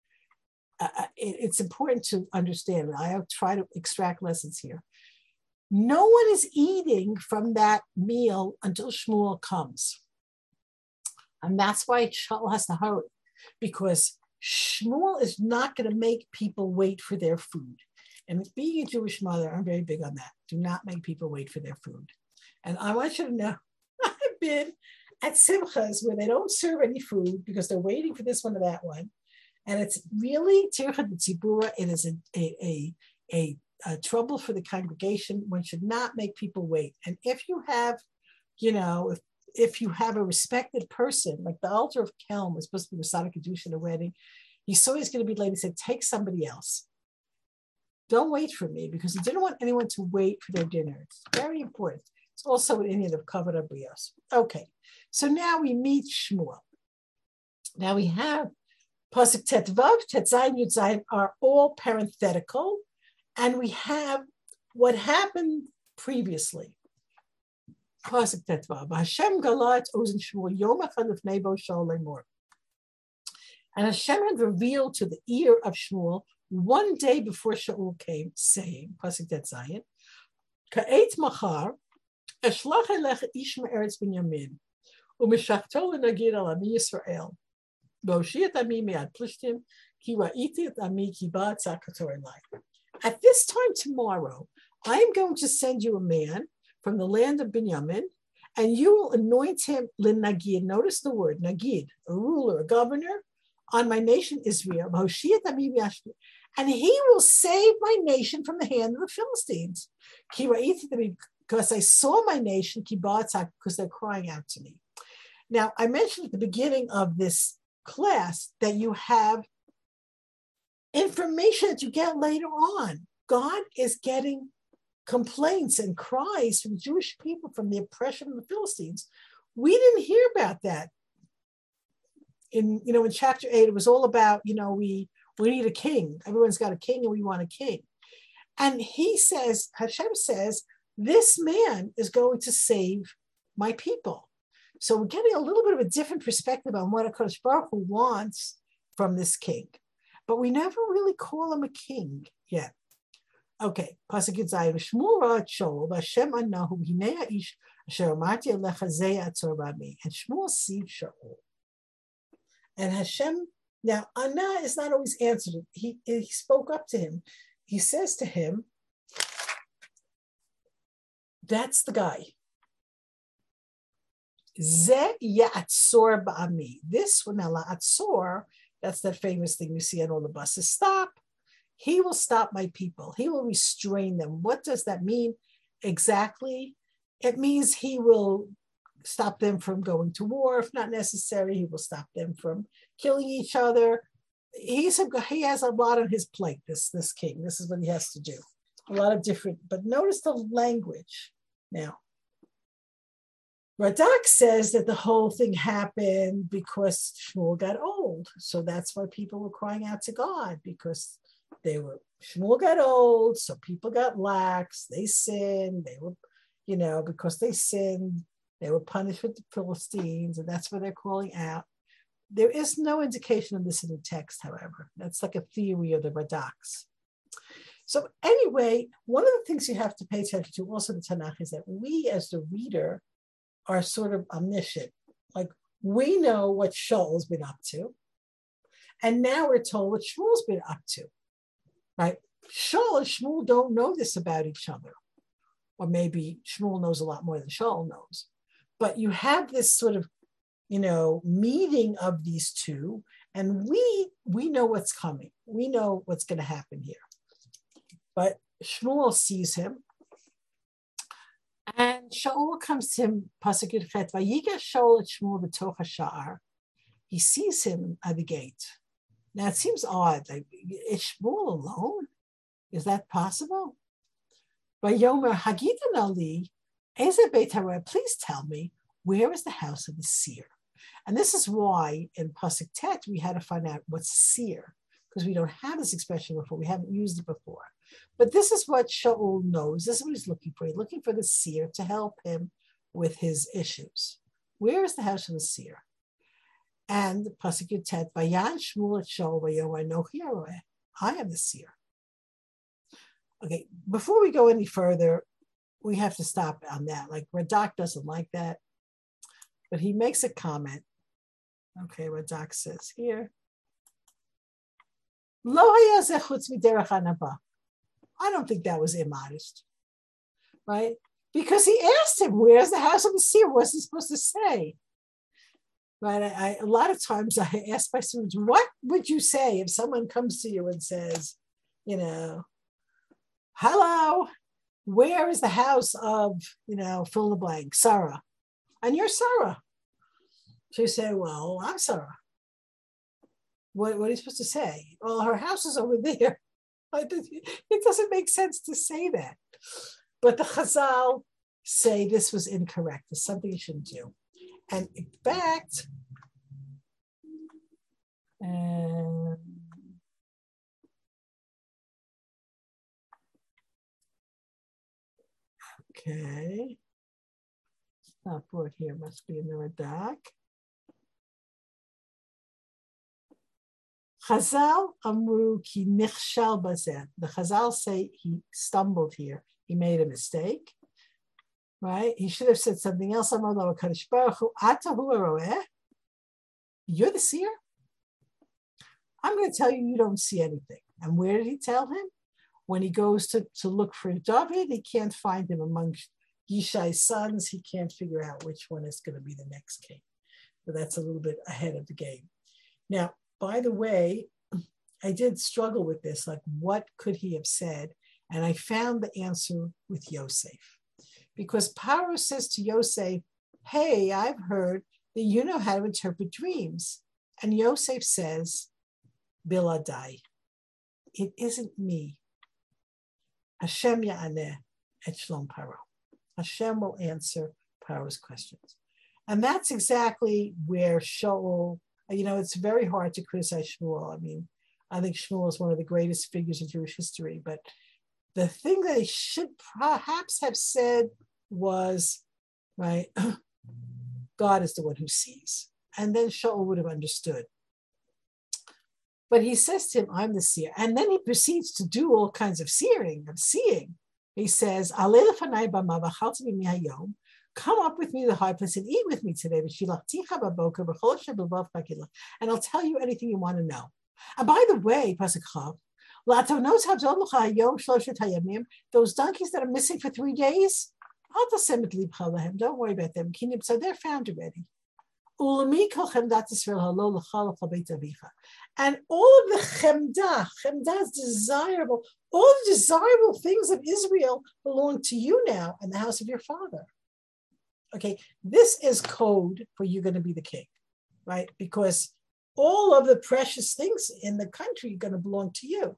Uh, uh it, it's important to understand. I try to extract lessons here. No one is eating from that meal until Shmuel comes. And that's why Shaul has to hurry, because Shmuel is not going to make people wait for their food. And being a Jewish mother, I'm very big on that. Do not make people wait for their food. And I want you to know, I've been at simchas where they don't serve any food because they're waiting for this one or that one. And it's really tircha tzibura. It is a, a, a, a uh, trouble for the congregation. One should not make people wait. And if you have, you know, if if you have a respected person, like the Alter of Kelm was supposed to be mesader kiddushin in a wedding, he saw he's going to be late. He said, take somebody else. Don't wait for me because he didn't want anyone to wait for their dinner. It's very important. It's also an Indian of Kavod Habrios. Okay, so now we meet Shmuel. Now we have Pasuk Tetvav, Tetzayin, Yudzayin are all parenthetical and we have what happened previously. Hashem yom nebo lemor. And Hashem had revealed to the ear of Shmuel one day before Shaul came, saying, Pasuk Tet Zayin, Ka'et machar, eshlach elech ish me'eretz binyamin, u'meshachto l'nagid al ami Yisrael, v'oshiet ami me'ad plishtim, ki ra'iti et ami ki ba tzakator elai. At this time tomorrow, I am going to send you a man from the land of Binyamin, and you will anoint him. Notice the word nagid, a ruler, a governor on my nation Israel. And he will save my nation from the hand of the Philistines. Because I saw my nation, because they're crying out to me. Now, I mentioned at the beginning of this class that you have information that you get later on. God is getting complaints and cries from Jewish people from the oppression of the Philistines. We didn't hear about that. In you know, in chapter eight, it was all about you know we we need a king. Everyone's got a king, and we want a king. And he says, Hashem says, this man is going to save my people. So we're getting a little bit of a different perspective on what a Baruch Hu wants from this king. But we never really call him a king yet. Okay, Pasuk Yitzayin, Shmuel Ra'at Shol, Vashem Anahu, Hinei Ish, Asher Amarti Alecha Zeh Atzor Bami. And Shmuel sees Shaul. And Hashem, now Anna is not always answered. He, he spoke up to him. He says to him, that's the guy. Ze Yatzor Ba'ami. This one, Atzor, that's that famous thing you see on all the buses. Stop he will stop my people. He will restrain them. What does that mean exactly? It means he will stop them from going to war if not necessary. He will stop them from killing each other. He's a, he has a lot on his plate. This this king. This is what he has to do. A lot of different. But notice the language now. Radak says that the whole thing happened because Shmuel got old. So that's why people were crying out to God because they were Shmuel got old, so people got lax. They sinned. They were, you know, because they sinned, they were punished with the Philistines, and that's why they're calling out. There is no indication of this in the text, however. That's like a theory of the Radaks. So anyway, one of the things you have to pay attention to also in the Tanakh is that we, as the reader, are sort of omniscient. Like we know what Shaul's been up to, and now we're told what Shmuel's been up to right? Shaul and Shmuel don't know this about each other. Or maybe Shmuel knows a lot more than Shaul knows. But you have this sort of, you know, meeting of these two, and we we know what's coming. We know what's going to happen here. But Shmuel sees him, and Shaul comes to him, Pasuk Vayiga Shaul et Shmuel b'toch ha'sha'ar. He sees him at the gate. Now it seems odd. Like, is Shmuel alone? Is that possible? But Yomer Hagitan Ali, please tell me, where is the house of the seer? And this is why in Pasuk Tet we had to find out what's seer, because we don't have this expression before, we haven't used it before. But this is what Shaul knows. This is what he's looking for. He's looking for the seer to help him with his issues. Where is the house of the seer? And Pasuk Yutet, Vayan Shmuel et Shaul Vayomer I am the seer. Okay, before we go any further, we have to stop on that. Like Radak doesn't like that, but he makes a comment. Okay, Radak says here. I don't think that was immodest, right? Because he asked him, "Where's the house of the seer?" What's he supposed to say? right? I, I, a lot of times I ask my students, what would you say if someone comes to you and says, you know, hello, where is the house of, you know, fill in the blank, Sarah? And you're Sarah. So you say, well, I'm Sarah. What, what are you supposed to say? Well, her house is over there. It doesn't make sense to say that. But the Chazal say this was incorrect. It's something you shouldn't do. And in fact, um, okay, stop word here must be in the Chazal amru ki nichshal bazeh. The Chazal say he stumbled here. He made a mistake right? He should have said something else. You're the seer. I'm going to tell you, you don't see anything. And where did he tell him? When he goes to, to look for David, he can't find him among Yishai's sons, he can't figure out which one is going to be the next king. But that's a little bit ahead of the game. Now, by the way, I did struggle with this, like what could he have said? And I found the answer with Yosef. Because Paro says to Yosef, Hey, I've heard that you know how to interpret dreams. And Yosef says, Biladai, it isn't me. Hashem ya'aneh et shlom paro. Hashem will answer Paro's questions. And that's exactly where Shaul, you know, it's very hard to criticize Shmuel. I mean, I think Shmuel is one of the greatest figures in Jewish history, but the thing that he should perhaps have said was, right, God is the one who sees. And then Shaul would have understood. But he says to him, I'm the seer. And then he proceeds to do all kinds of seeing, of seeing. He says, Come up with me to the high place and eat with me today. And I'll tell you anything you want to know. And by the way, those donkeys that are missing for three days, don't worry about them. So they're found already. And all of the chemda, chemda is desirable, all the desirable things of Israel belong to you now and the house of your father. Okay, this is code for you're going to be the king, right? Because all of the precious things in the country are going to belong to you.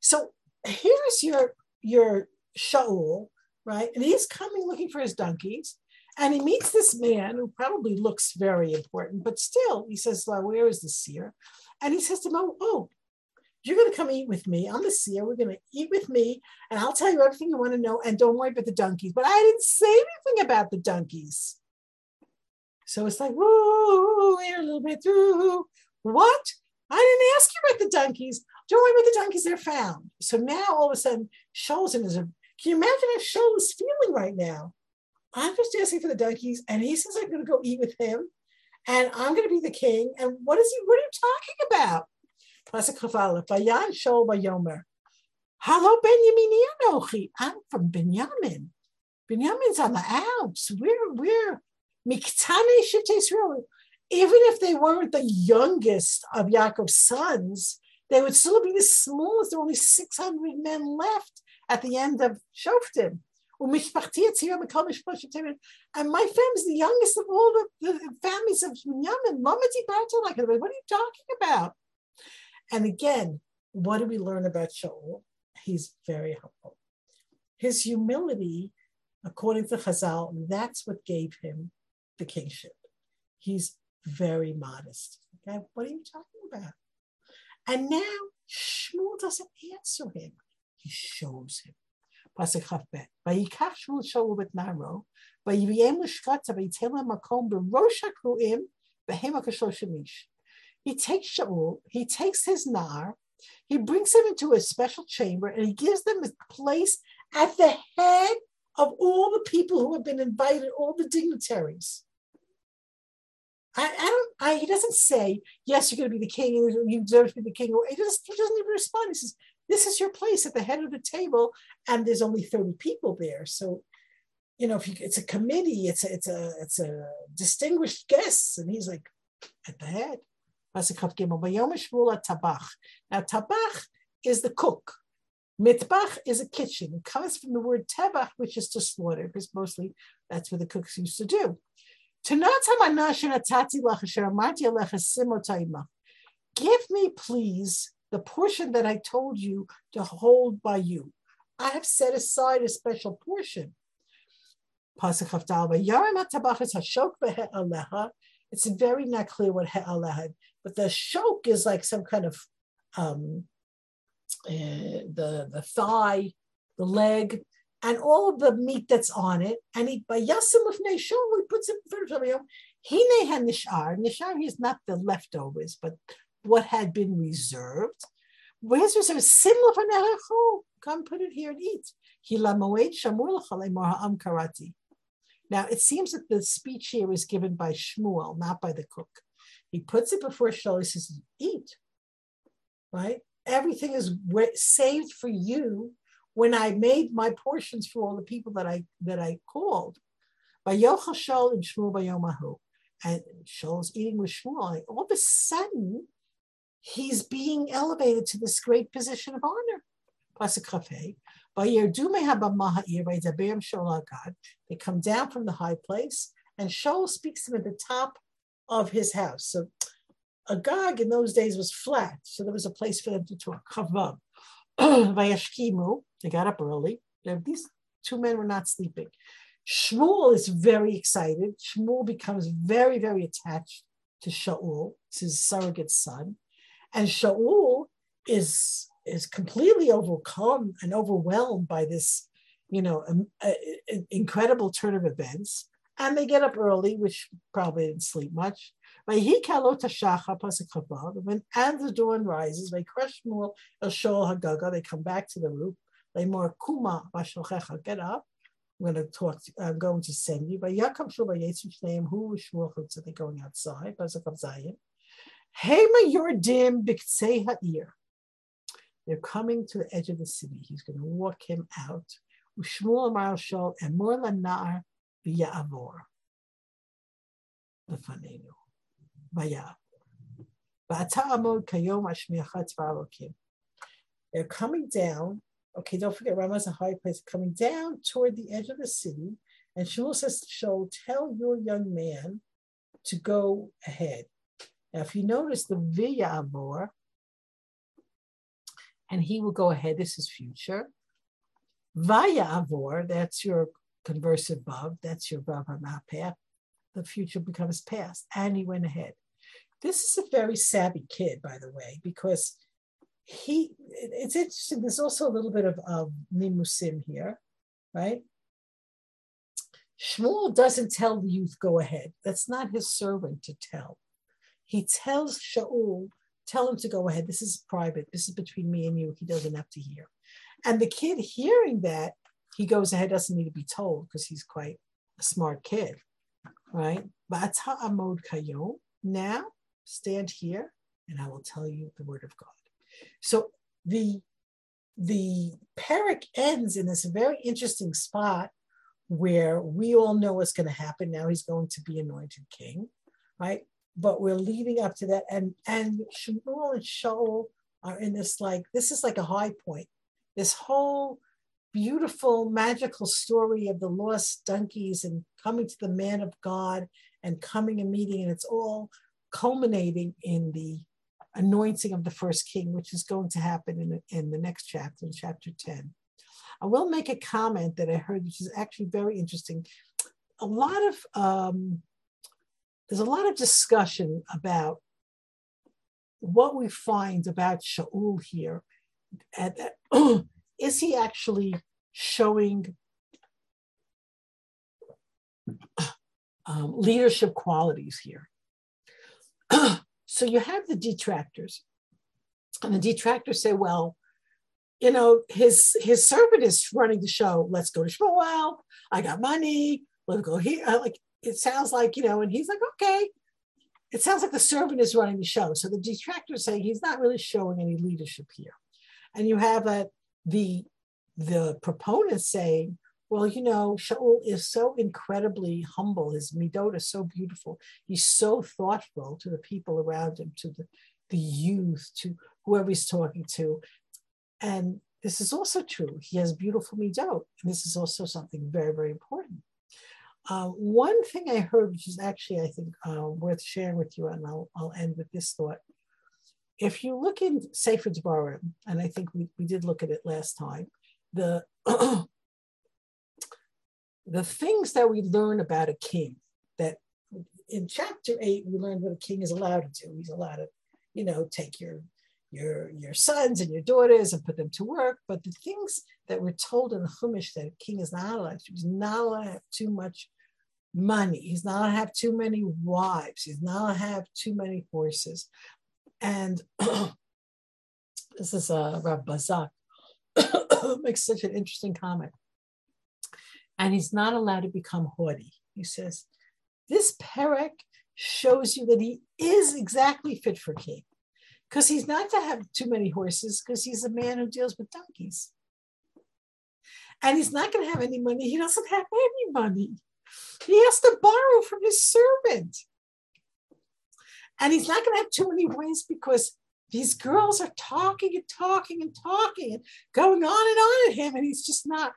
So here's your your Shaul, right? And he's coming looking for his donkeys. And he meets this man who probably looks very important, but still, he says, well, Where is the seer? And he says to him, Oh, oh you're going to come eat with me. I'm the seer. We're going to eat with me, and I'll tell you everything you want to know. And don't worry about the donkeys. But I didn't say anything about the donkeys. So it's like, whoa, here a little bit. Ooh, what? I didn't ask you about the donkeys. Don't worry about the donkeys. They're found. So now all of a sudden, Shaul's is his. Can you imagine how is feeling right now? I'm just asking for the donkeys, and he says I'm going to go eat with him, and I'm going to be the king. And what is he? What are you talking about? Chafalef. Vayan Shaul Vayomer. Hello, Benjamin Anochi. I'm from Benjamin. Benjamin's on the Alps. We're we're Miktane Shit Israel. Even if they weren't the youngest of Yaakov's sons, they would still be the smallest. There were only 600 men left at the end of Shoftim. And my family is the youngest of all the, the families of Binyamin. What are you talking about? And again, what do we learn about Shaul? He's very humble. His humility, according to Chazal, that's what gave him the kingship. He's very modest. Okay, what are you talking about? And now Shmuel doesn't answer him. He shows him. Pasuk. He takes Shaul, he takes his nar, he brings him into a special chamber, and he gives them a place at the head of all the people who have been invited, all the dignitaries. I, I don't. I, he doesn't say, "Yes, you're going to be the king, you deserve to be the king." He doesn't. He doesn't even respond. He says, "This is your place at the head of the table, and there's only thirty people there. So, you know, if you, it's a committee, it's a, it's a, it's a distinguished guests." And he's like, "At the head." Now, tabach is the cook. Mitbach is a kitchen. It comes from the word tabach, which is to slaughter, because mostly that's what the cooks used to do. Give me, please, the portion that I told you to hold by you. I have set aside a special portion. It's very not clear what he'aleha but the shok is like some kind of um, uh, the the thigh, the leg, and all of the meat that's on it. And he by yasim of neshon, he puts it in front of him. He had nishar. Nishar is not the leftovers, but what had been reserved. Where's reserved? Nerechu. Come put it here and eat. Now it seems that the speech here is given by Shmuel, not by the cook. He puts it before Shaul. He says, "Eat." Right? Everything is saved for you. when I made my portions for all the people that I that I called. By Yochashol and Shmuel Bayomahu. And Shaul's eating with Shmuel. And all of a sudden, he's being elevated to this great position of honor. They come down from the high place, and Shaul speaks to him at the top of his house. So Agag in those days was flat, so there was a place for them to talk. Chavav. Vayashkimu, they got up early. These two men were not sleeping. Shmuel is very excited. Shmuel becomes very, very attached to Shaul. It's his surrogate son. And Shaul is, is completely overcome and overwhelmed by this, you know, um, uh, incredible turn of events. And they get up early, which probably didn't sleep much. When and the dawn rises, they crush more Shol Hagaga, they come back to the roof. They more Kuma get up. I'm going to talk. To, I'm going to send you. By Yaakov Shul Yitzchak Shneim, who was Shmuel so they're going outside. Of Zion. Hema Yordim Biktsei Ha'ir. They're coming to the edge of the city. He's going to walk him out. Ushmuel Amar Shol and Nar V'Ya'avor. Lefanenu. Vaya. They're coming down. Okay, don't forget, Ramah's a high place, coming down toward the edge of the city. And Shmuel says to Shaul, Tell your young man to go ahead. Now, if you notice the Via Amor, and he will go ahead, this is future. Vaya Avor, that's your conversive vav, that's your vav hamapeh. The future becomes past, and he went ahead. This is a very savvy kid, by the way, because he, it's interesting. There's also a little bit of, of nimusim here, right? Shmuel doesn't tell the youth, go ahead. That's not his servant to tell. He tells Shaul, tell him to go ahead. This is private. This is between me and you. He doesn't have to hear. And the kid hearing that, he goes ahead, doesn't need to be told because he's quite a smart kid, right? But now stand here and I will tell you the word of God. So the the parak ends in this very interesting spot where we all know what's going to happen. Now he's going to be anointed king, right? But we're leading up to that, and and Shmuel and Shaul are in this like this is like a high point. This whole beautiful magical story of the lost donkeys and coming to the man of God and coming and meeting, and it's all culminating in the anointing of the first king, which is going to happen in, in the next chapter, in chapter 10. I will make a comment that I heard, which is actually very interesting. A lot of, um, there's a lot of discussion about what we find about Shaul here. Uh, is he actually showing um, leadership qualities here? so you have the detractors, and the detractors say, well, you know, his his servant is running the show. Let's go to Shmuel. I got money. Let's go here. Like it sounds like you know, and he's like, okay. It sounds like the servant is running the show. So the detractors say he's not really showing any leadership here, and you have a the the proponents saying, well, you know, Shaul is so incredibly humble. His midot is so beautiful. He's so thoughtful to the people around him, to the, the youth, to whoever he's talking to. And this is also true. He has beautiful midot. And this is also something very, very important. Uh, one thing I heard, which is actually, I think, uh, worth sharing with you, and I'll, I'll end with this thought. If you look in Sefer Devarim, and I think we, we did look at it last time, the the things that we learn about a king that in chapter eight we learned what a king is allowed to do. He's allowed to you know take your your your sons and your daughters and put them to work. But the things that we're told in the chumash that a king is not allowed to he's not allowed to have too much money. He's not allowed to have too many wives. He's not allowed to have too many horses and this is uh, Rav Bazak makes such an interesting comment and he's not allowed to become haughty. He says, This Perek shows you that he is exactly fit for king because he's not to have too many horses because he's a man who deals with donkeys. And he's not going to have any money. He doesn't have any money. He has to borrow from his servant. And he's not going to have too many wins because these girls are talking and talking and talking and going on and on at him. And he's just not,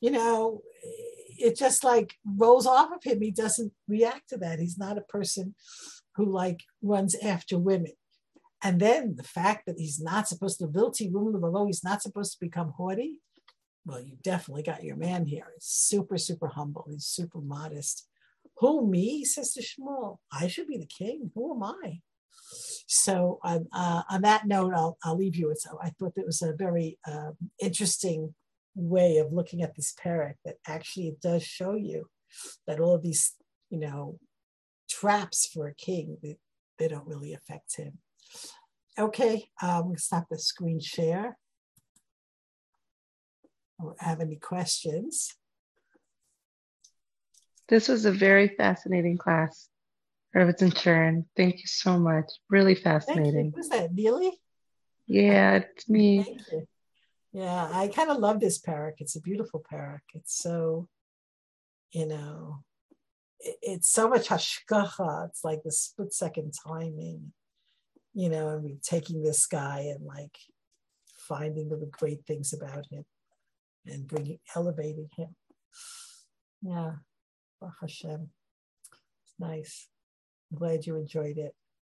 you know, it just like rolls off of him. He doesn't react to that. He's not a person who like runs after women. And then the fact that he's not supposed to vilti woman below, he's not supposed to become haughty. Well, you definitely got your man here. He's super, super humble. He's super modest. Who me? To Shmuel. I should be the king. Who am I? So on, uh, on that note, I'll, I'll leave you. With I thought that was a very um, interesting way of looking at this perek that actually it does show you that all of these, you know, traps for a king, they, they don't really affect him. Okay, um, we'll stop the screen share. Have any questions? This was a very fascinating class. Rebbetzin Shurin, thank you so much. Really fascinating. Who's that, Neely? Yeah, it's me. Yeah, I kind of love this perek. It's a beautiful perek. It's so, you know, it, it's so much hashgacha. It's like the split second timing, you know, and we're taking this guy and like finding the great things about him and bringing, elevating him. Yeah, Baruch Hashem. It's nice. I'm glad you enjoyed it.